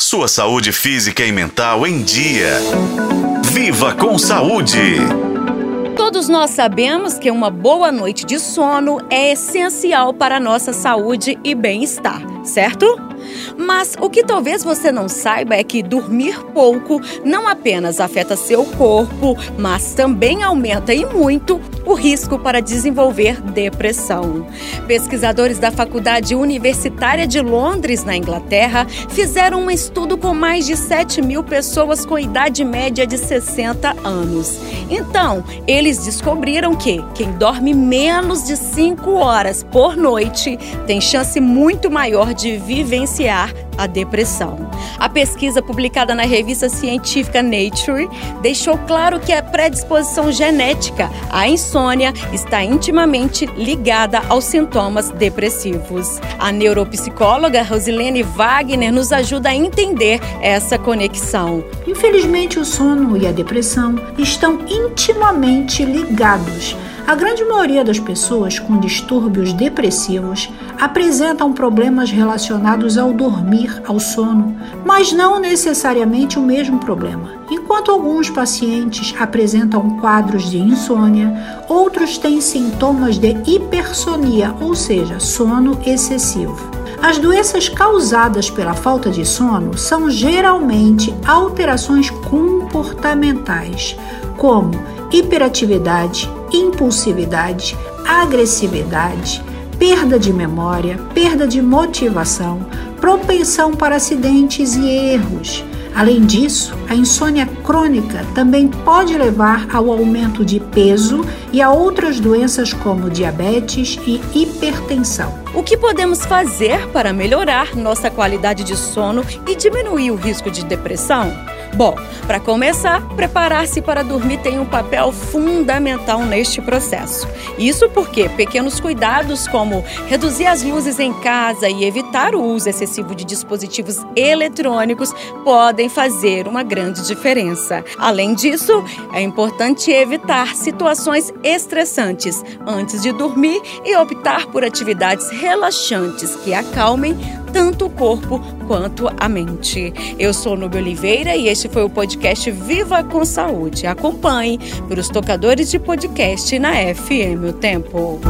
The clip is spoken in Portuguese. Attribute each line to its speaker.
Speaker 1: Sua saúde física e mental em dia. Viva com saúde!
Speaker 2: Todos nós sabemos que uma boa noite de sono é essencial para a nossa saúde e bem-estar, certo? Mas o que talvez você não saiba é que dormir pouco não apenas afeta seu corpo, mas também aumenta e muito o risco para desenvolver depressão. Pesquisadores da Faculdade Universitária de Londres, na Inglaterra, fizeram um estudo com mais de 7 mil pessoas com idade média de 60 anos. Então, eles descobriram que quem dorme menos de 5 horas por noite tem chance muito maior de vivenciar a depressão. A pesquisa publicada na revista científica Nature deixou claro que a predisposição genética à insônia está intimamente ligada aos sintomas depressivos. A neuropsicóloga Rosilene Wagner nos ajuda a entender essa conexão.
Speaker 3: Infelizmente, o sono e a depressão estão intimamente ligados. A grande maioria das pessoas com distúrbios depressivos apresentam problemas relacionados ao dormir, ao sono, mas não necessariamente o mesmo problema. Enquanto alguns pacientes apresentam quadros de insônia, outros têm sintomas de hipersonia, ou seja, sono excessivo. As doenças causadas pela falta de sono são geralmente alterações comportamentais, como hiperatividade, impulsividade, agressividade, perda de memória, perda de motivação, propensão para acidentes e erros. Além disso, a insônia crônica também pode levar ao aumento de peso e a outras doenças como diabetes e hipertensão.
Speaker 2: O que podemos fazer para melhorar nossa qualidade de sono e diminuir o risco de depressão? Bom, para começar, preparar-se para dormir tem um papel fundamental neste processo. Isso porque pequenos cuidados, como reduzir as luzes em casa e evitar o uso excessivo de dispositivos eletrônicos, podem fazer uma grande diferença. Além disso, é importante evitar situações estressantes antes de dormir e optar por atividades relaxantes que acalmem tanto o corpo quanto a mente. Eu sou Nubia Oliveira e este foi o podcast Viva com Saúde. Acompanhe pelos tocadores de podcast na FM O Tempo.